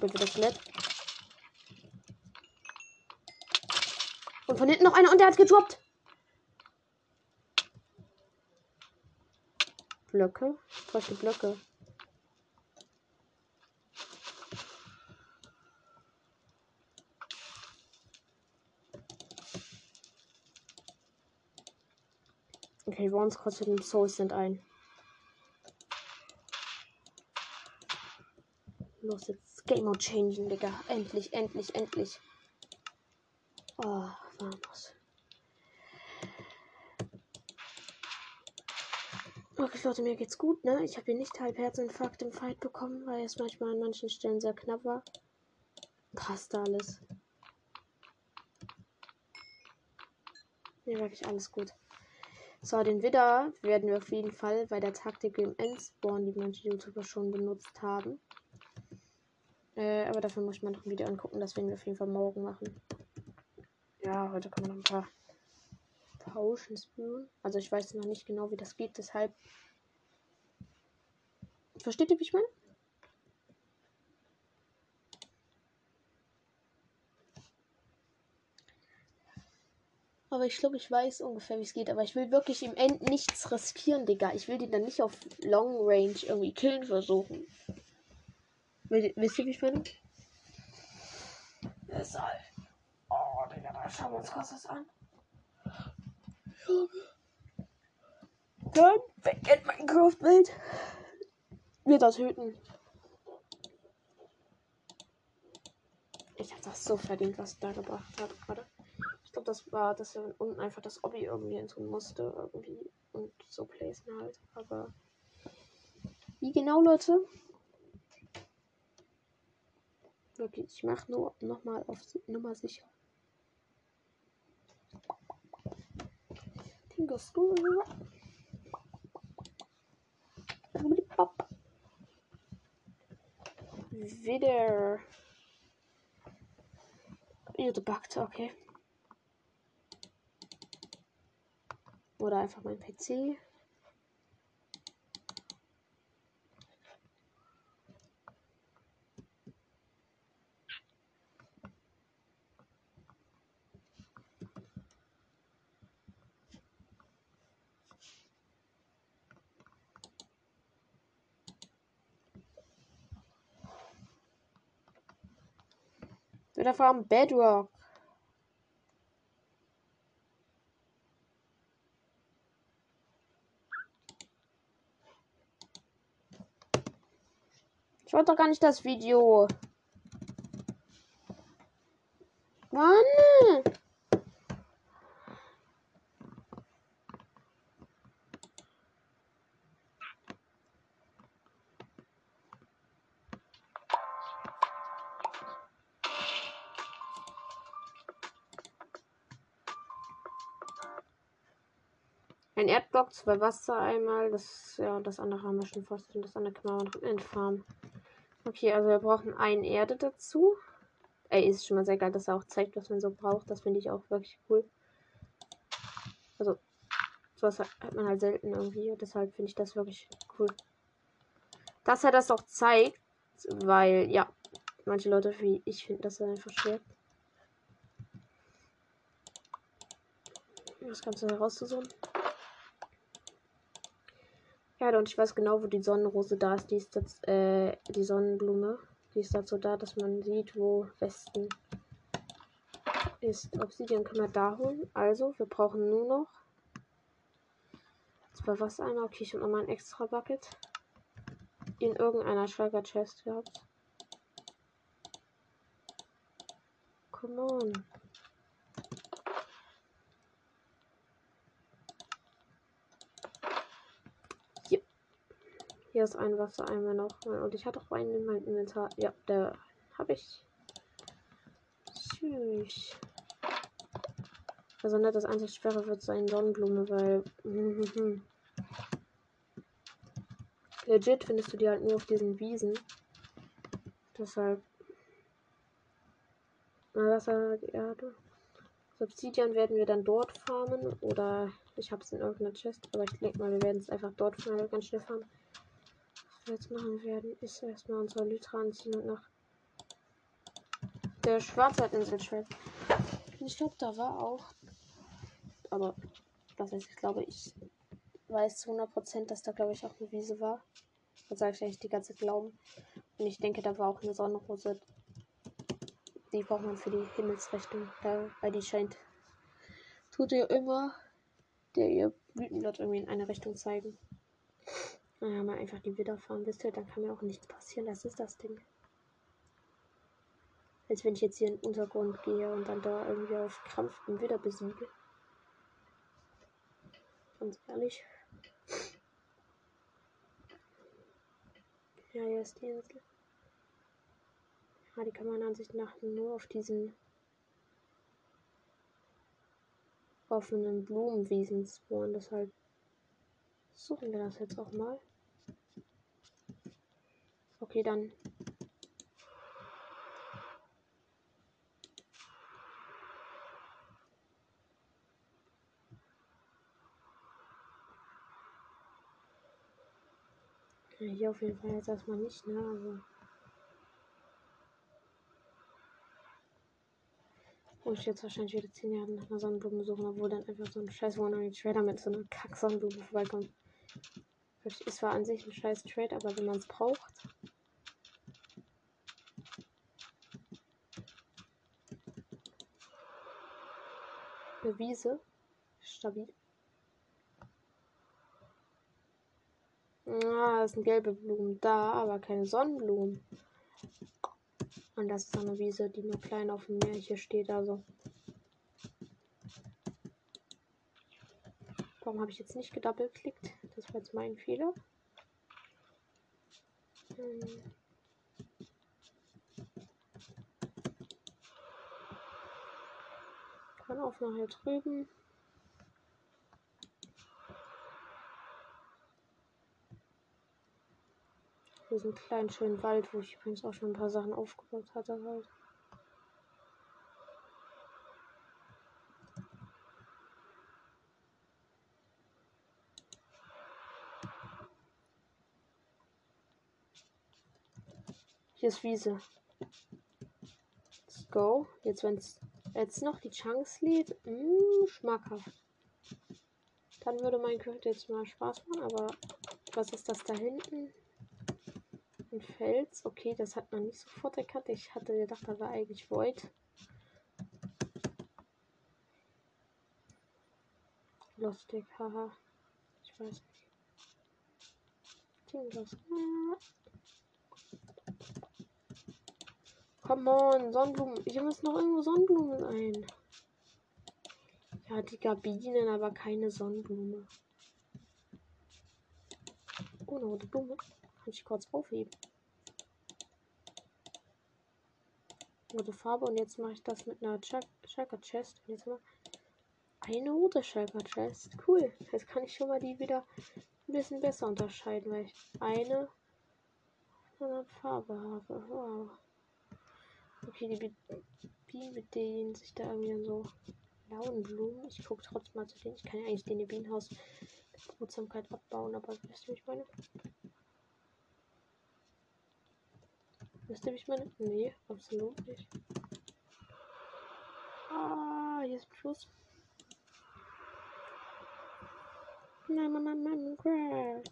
Bitte das nett. Und von hinten noch einer und der hat gedroppt. Blöcke. Falsche Blöcke. Okay, uns kostet den Souls sind ein. Los, jetzt Game Mode changen, Digga. Endlich, endlich, endlich. Oh, vamos. Okay, Leute, mir geht's gut, ne? Ich habe hier nicht halb Herzinfarkt im Fight bekommen, weil es manchmal an manchen Stellen sehr knapp war. Passt alles. Mir ja, wirklich alles gut. So, den Widder werden wir auf jeden Fall bei der Taktik im Endspawn, die manche YouTuber schon benutzt haben. Äh, aber dafür muss ich mir noch ein Video angucken. Das werden wir auf jeden Fall morgen machen. Ja, heute kann man noch ein paar Potions spüren. Also ich weiß noch nicht genau, wie das geht. Deshalb. Versteht ihr, wie ich meine? Aber ich glaube, ich weiß ungefähr, wie es geht. Aber ich will wirklich im End nichts riskieren, Digga. Ich will die dann nicht auf Long Range irgendwie killen versuchen. Wisst ihr, wie ich meine? Deshalb. Oh, Digga, da schauen wir uns kurz das an. Dann weg in Minecraft-Bild. Wir das hüten. Ich hab das so verdient, was da gebracht habe gerade. Ich glaube, das war, dass er unten einfach das Obby irgendwie hin musste. Irgendwie. Und so placen halt. Aber. Wie genau, Leute? Wirklich, ich mache nur nochmal auf Nummer sicher. Wieder. Wieder gebackt, okay. Oder einfach mein PC. Wieder vom Bedrock. Ich wollte doch gar nicht das Video. Mann! Zwei Wasser einmal. Das, ja, das andere haben wir schon fast. Und das andere können wir noch entfarmen. Okay, also wir brauchen ein Erde dazu. Ey, ist schon mal sehr geil, dass er auch zeigt, was man so braucht. Das finde ich auch wirklich cool. Also, sowas hat man halt selten irgendwie. Deshalb finde ich das wirklich cool. Dass er das auch zeigt, weil, ja, manche Leute wie ich finden das einfach schwer. Das Ganze herauszusuchen. Ja, und ich weiß genau, wo die Sonnenrose da ist. Die ist jetzt, äh, die Sonnenblume. Die ist dazu da, dass man sieht, wo Westen ist. Obsidian können wir da holen. Also, wir brauchen nur noch zwei Wassereimer. Okay, ich habe nochmal ein extra Bucket in irgendeiner Schweiger Chest gehabt. Come on. Hier ist ein Wassereimer noch. Und ich hatte auch einen in meinem Inventar. Ja, der habe ich. Tschüss. Also nicht das einzig schwere wird sein Sonnenblume, weil. Legit findest du die halt nur auf diesen Wiesen. Deshalb. Na, das die Erde. Subsidian werden wir dann dort farmen. Oder ich habe es in irgendeiner Chest. Aber ich denke mal, wir werden es einfach dort ganz schnell farmen jetzt machen werden, ist erstmal unsere Lytra anziehen und nach der Schwarzwaldinsel schwimmen. Ich glaube, da war auch. Aber was heißt, ich glaube, ich weiß zu 100%, dass da, glaube ich, auch eine Wiese war. Da sage ich eigentlich die ganze Glauben. Und ich denke, da war auch eine Sonnenrose. Die braucht man für die Himmelsrichtung. Da, weil die scheint. Tut ihr immer der ihr Blütenblatt irgendwie in eine Richtung zeigen. Naja, mal einfach die Widder fahren, wisst ihr, dann kann mir auch nichts passieren. Das ist das Ding. Als wenn ich jetzt hier in den Untergrund gehe und dann da irgendwie auf Krampf den Widder besiege. Ganz ehrlich. Ja, hier ist die Insel. Ja, die kann man an sich nach nur auf diesen offenen Blumenwiesen spawnen. Deshalb suchen wir das jetzt auch mal. Okay, dann. Hier auf jeden Fall jetzt erstmal nicht, ne? Also. Muss ich jetzt wahrscheinlich wieder 10 Jahre nach einer Sonnenblume suchen, obwohl dann einfach so ein scheiß One-Trailer mit so einer Kack-Sonnenblume vorbeikommt. Ist zwar an sich ein scheiß Trade, aber wenn man es braucht. Eine Wiese. Stabil. Ah, das sind gelbe Blumen da, aber keine Sonnenblumen. Und das ist eine Wiese, die nur klein auf dem Meer hier steht, also. Warum habe ich jetzt nicht gedoppelklickt? das war jetzt mein Fehler. Hm. Kann auch nachher drüben. Diesen kleinen schönen Wald, wo ich übrigens auch schon ein paar Sachen aufgebaut hatte halt. Hier ist Wiese. Let's go. Jetzt, wenn es jetzt noch die Chance lädt, mh, mm, schmackhaft. Dann würde Minecraft jetzt mal Spaß machen, aber was ist das da hinten? Ein Fels. Okay, das hat man nicht sofort erkannt. Ich hatte gedacht, da war eigentlich Void. Lustig, haha. Ich weiß nicht. Team Lost. Come on, Sonnenblumen. Hier müssen noch irgendwo Sonnenblumen sein. Ja, die Gabinen, aber keine Sonnenblume. Oh, eine rote Blume. Kann ich kurz aufheben. Rote Farbe und jetzt mache ich das mit einer Shulker Chest. Und jetzt haben eine rote Shulker Chest. Cool. Jetzt kann ich schon mal die wieder ein bisschen besser unterscheiden, weil ich eine Farbe habe. Wow. Okay, die Bienen mit denen sich da irgendwie dann so blauen Blumen. Ich gucke trotzdem mal zu denen. Ich kann ja eigentlich den Bienenhaus mit Behutsamkeit abbauen, aber wisst ihr, wie ich meine? Wisst ihr, wie ich meine? Nee, absolut nicht. Ah, hier ist Plus. Nein, Mama, Minecraft.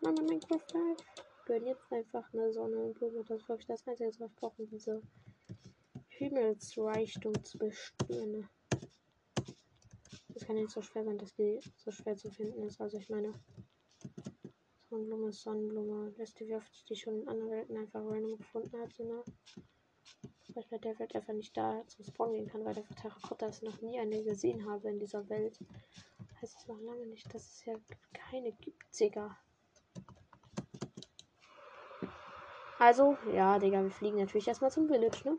Mama, Minecraft Live gönnen jetzt einfach eine Sonne und Blume. Das ist wirklich das Einzige, was ich brauche, diese Himmelsreichtum zu bestimmen. Es kann nicht so schwer sein, dass die so schwer zu finden ist. Also ich meine, Sonnenblume ist Sonnenblume. Lässt die, wie oft die schon in anderen Welten einfach random gefunden hat. So, ne? Ich bei der Welt einfach nicht da zum Spawn gehen kann, weil der Terrakotta ist noch nie eine gesehen habe in dieser Welt. Heißt es noch lange nicht, dass es ja keine gibt, Digga. Also, ja, Digga, wir fliegen natürlich erstmal zum Village, ne?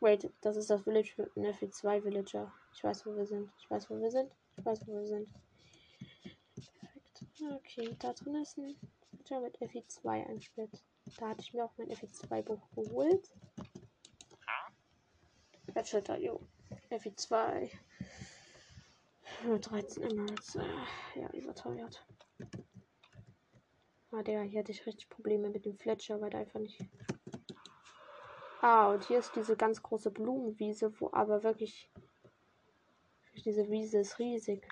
Wait, das ist das Village mit einem FE2 Villager. Ich weiß, wo wir sind. Ich weiß, wo wir sind. Ich weiß, wo wir sind. Perfekt. Okay, da drin ist ein Villager mit FE2 eingesperrt. Da hatte ich mir auch mein FE2 Buch geholt. Bachelor, jo. FE2. 13 Emeralds. Ja, überteuert. Ah, der, hier hatte ich richtig Probleme mit dem Fletcher, weil der einfach nicht. Ah, und hier ist diese ganz große Blumenwiese, wo aber wirklich. Diese Wiese ist riesig.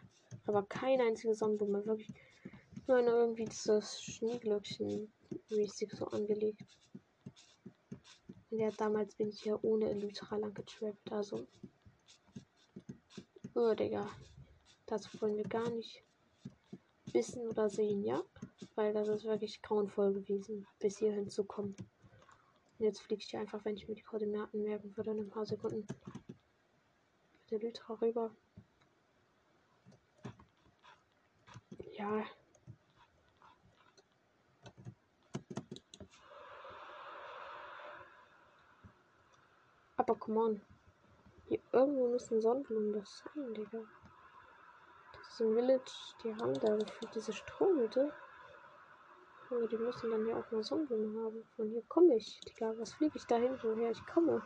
Aber keine einzige Sonnenblume. Wirklich. Nur irgendwie dieses Schneeglöckchen mäßig so angelegt. Ja, damals bin ich ja ohne Elytra lang getrappt. Also. Oh, Digga. Das wollen wir gar nicht wissen oder sehen, ja? Weil das ist wirklich grauenvoll gewesen, bis hier hinzukommen. Und jetzt fliege ich hier einfach, wenn ich mir die Koordinaten merken würde, in ein paar Sekunden mit der Lytra rüber. Ja. Aber come on. Hier irgendwo müssen Sonnenblumen das sein, Digga. Das ist ein Village, die haben da gefühlt diese Strommittel. Oh, die müssen dann ja auch mal Sonnenblumen haben. Von hier komme ich. Digga, was fliege ich dahin, woher ich komme?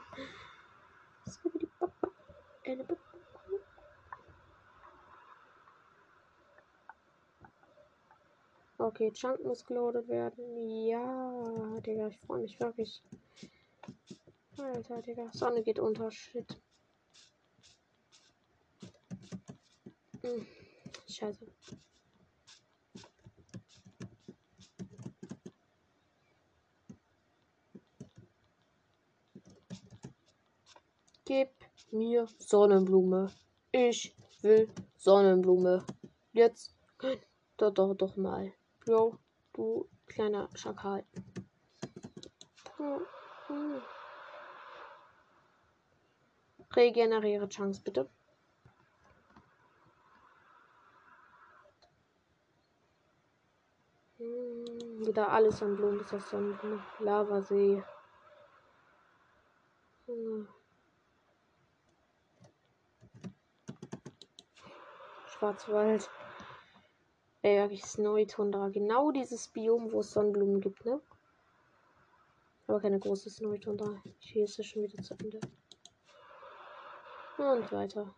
Okay, Chunk muss geloadet werden. Ja, Digga, ich freue mich wirklich. Alter, Digga. Sonne geht unter. Shit. Hm. Scheiße. Gib mir Sonnenblume. Ich will Sonnenblume. Jetzt. Doch, doch, doch mal. Jo, du kleiner Schakal. Regeneriere Chance, bitte. Hm, wieder alles an Blumen, das ist Sonnenblume. Lavasee. Schwarzwald. Ey, wirklich Snowy Tundra. Genau dieses Biom, wo es Sonnenblumen gibt, ne? Aber keine große Snowy Tundra. Hier ist es schon wieder zu Ende. Und weiter.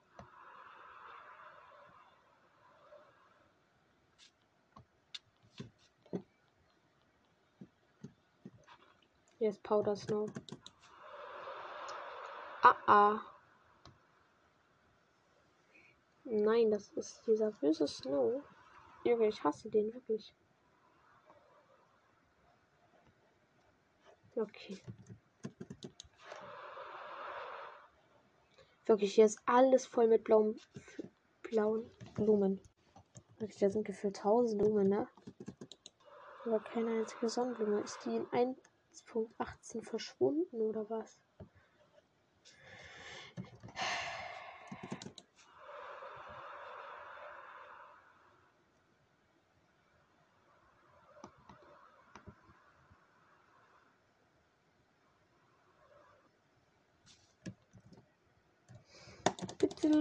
Hier ist Powder Snow. Ah, ah. Nein, das ist dieser böse Snow. Junge, ich hasse den wirklich. Okay. Wirklich, hier ist alles voll mit blauen, blauen Blumen. Wirklich, da sind gefühlt tausend Blumen, ne? Aber keine einzige Sonnenblume. Ist die in 1.18 verschwunden oder was?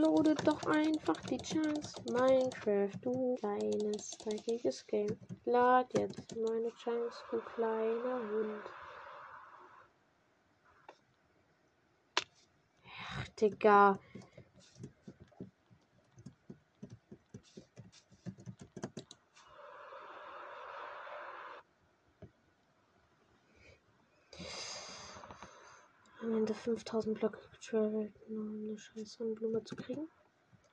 Loadet doch einfach die Chance. Minecraft, du kleines, dreckiges Game. Lad jetzt meine Chance, du kleiner Hund. Ach, Digga. Am Ende 5000 Blöcke getravelt, nur um eine scheiß Sonnenblume zu kriegen.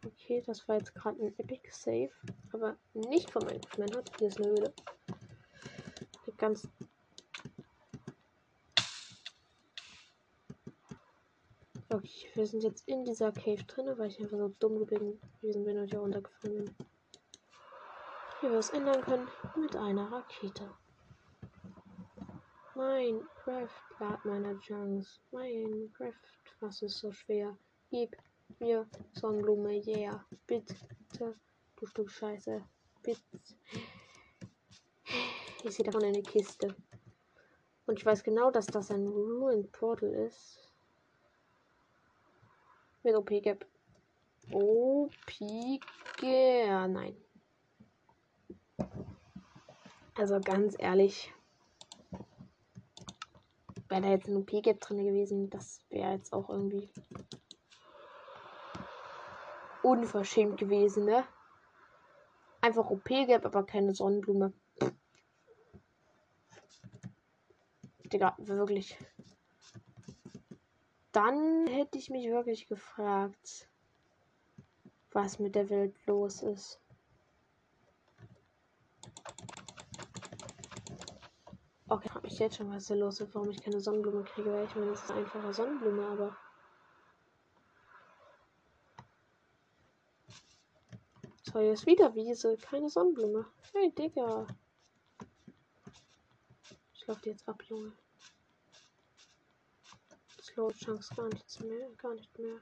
Okay, das war jetzt gerade ein Epic Save, aber nicht von meinem Manhunt. Hier ist eine Höhle. Ganz. Okay, wir sind jetzt in dieser Cave drin, weil ich einfach so dumm gewesen bin und hier runtergefallen bin. Hier wir es ändern können mit einer Rakete. Minecraft, lad meine Chance. Minecraft, was ist so schwer? Gib mir Sonnenblume, yeah. Bitte, du Stück Scheiße. Bitte. Ich sehe davon eine Kiste. Und ich weiß genau, dass das ein Ruined Portal ist. Mit OP-Gap. OP-Gap. Nein. Also ganz ehrlich wäre da jetzt ein OP-Gap drin gewesen, das wäre jetzt auch irgendwie unverschämt gewesen, ne? Einfach OP-Gap, aber keine Sonnenblume. Digga, wirklich. Dann hätte ich mich wirklich gefragt, was mit der Welt los ist. Okay, ich jetzt schon, was hier los ist, warum ich keine Sonnenblume kriege, weil ich meine, das ist eine einfache Sonnenblume, aber. So, jetzt wieder Wiese, keine Sonnenblume. Hey, Digga. Ich laufe jetzt ab, Junge. Slow Chance gar nichts mehr, gar nicht mehr.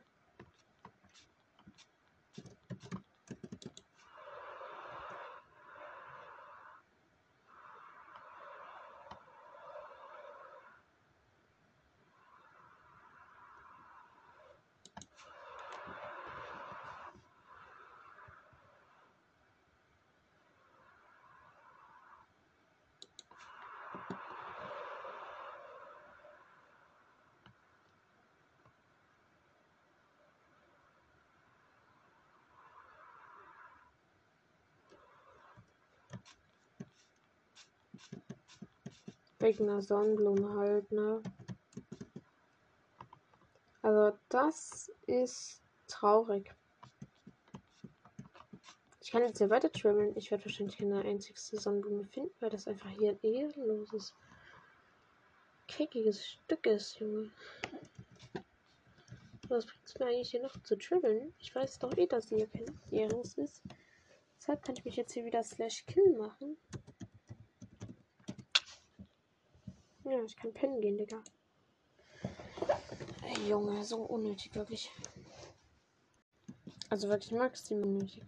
Einer Sonnenblume halt, ne? Also das ist traurig. Ich kann jetzt hier weiter traveln. Ich werde wahrscheinlich keine einzigste Sonnenblume finden, weil das einfach hier ein ehrenloses, keckiges Stück ist, Junge. Was bringt es mir eigentlich hier noch zu traveln? Ich weiß doch eh, dass hier kein Ehres ist. Deshalb kann ich mich jetzt hier wieder slash kill machen. Ja, ich kann pennen gehen, Digga. Ey, Junge, so unnötig, wirklich. Also wirklich maximal unnötig.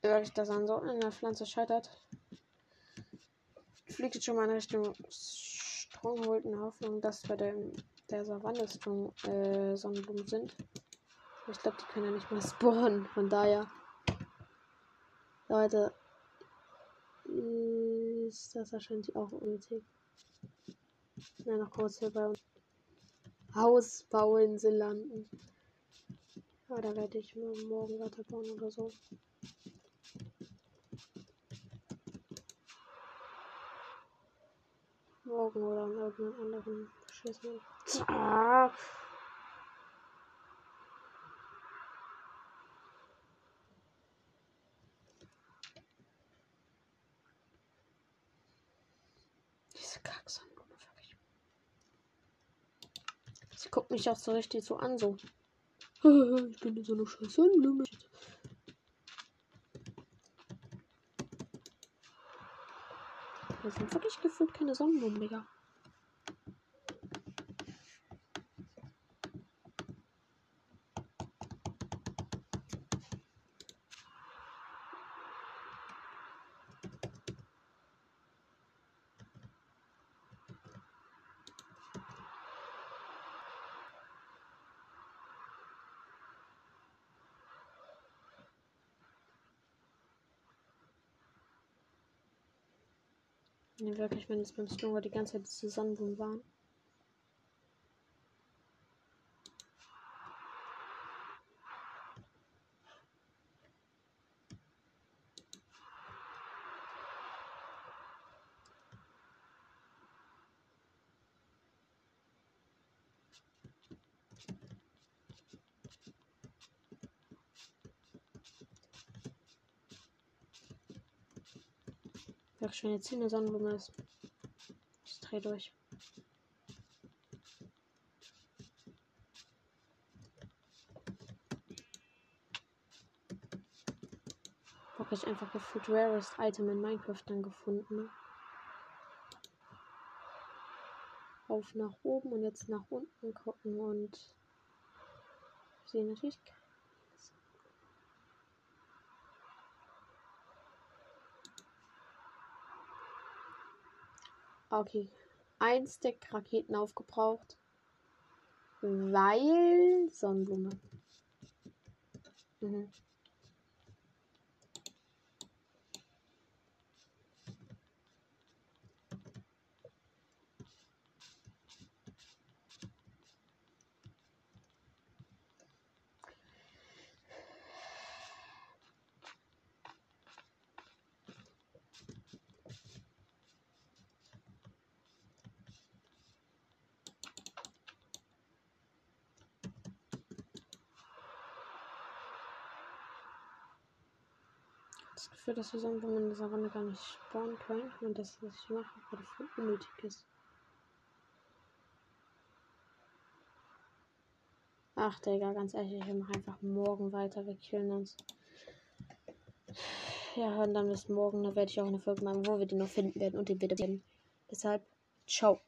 Wirklich, dass an so einer Pflanze scheitert. Fliegt schon mal in Richtung Stronghold in Hoffnung, dass bei der, der Savanne Strong, äh, Sonnenblumen sind. Ich glaube, die können ja nicht mal [LAUGHS] spawnen. Von daher. Leute. Ist das wahrscheinlich auch unnötig. Ja, noch kurz hier bei uns. Hausbauinsel landen. Ja, da werde ich morgen weiterbauen oder so. Morgen oder an irgendeinem anderen beschissenen Tag. Diese Kacksandblume wirklich. Sie guckt mich auch so richtig so an, so. [LAUGHS] Ich bin so eine scheiß Sonnenblume. Das sind wirklich gefühlt keine Sonnenblumen, Digga. Ne, wirklich, wenn es beim Snower die ganze Zeit Sonnenblumen waren. Wirklich, wenn jetzt hier eine Sonnenblume ist. Ich dreh durch. Wirklich einfach gefühlt rarest Item in Minecraft dann gefunden. Auf nach oben und jetzt nach unten gucken und sehen natürlich Okay. Ein Stack Raketen aufgebraucht. Weil Sonnenblume. Mhm. das Gefühl, dass wir sagen, wenn man in dieser Runde gar nicht spawnen können und das, was ich mache, gerade voll unnötig ist. Ach, Digga, ganz ehrlich, ich mache einfach morgen weiter. Wir killen uns. Ja, hören dann bis morgen. Da werde ich auch eine Folge machen, wo wir die noch finden werden und den wieder Deshalb, ciao.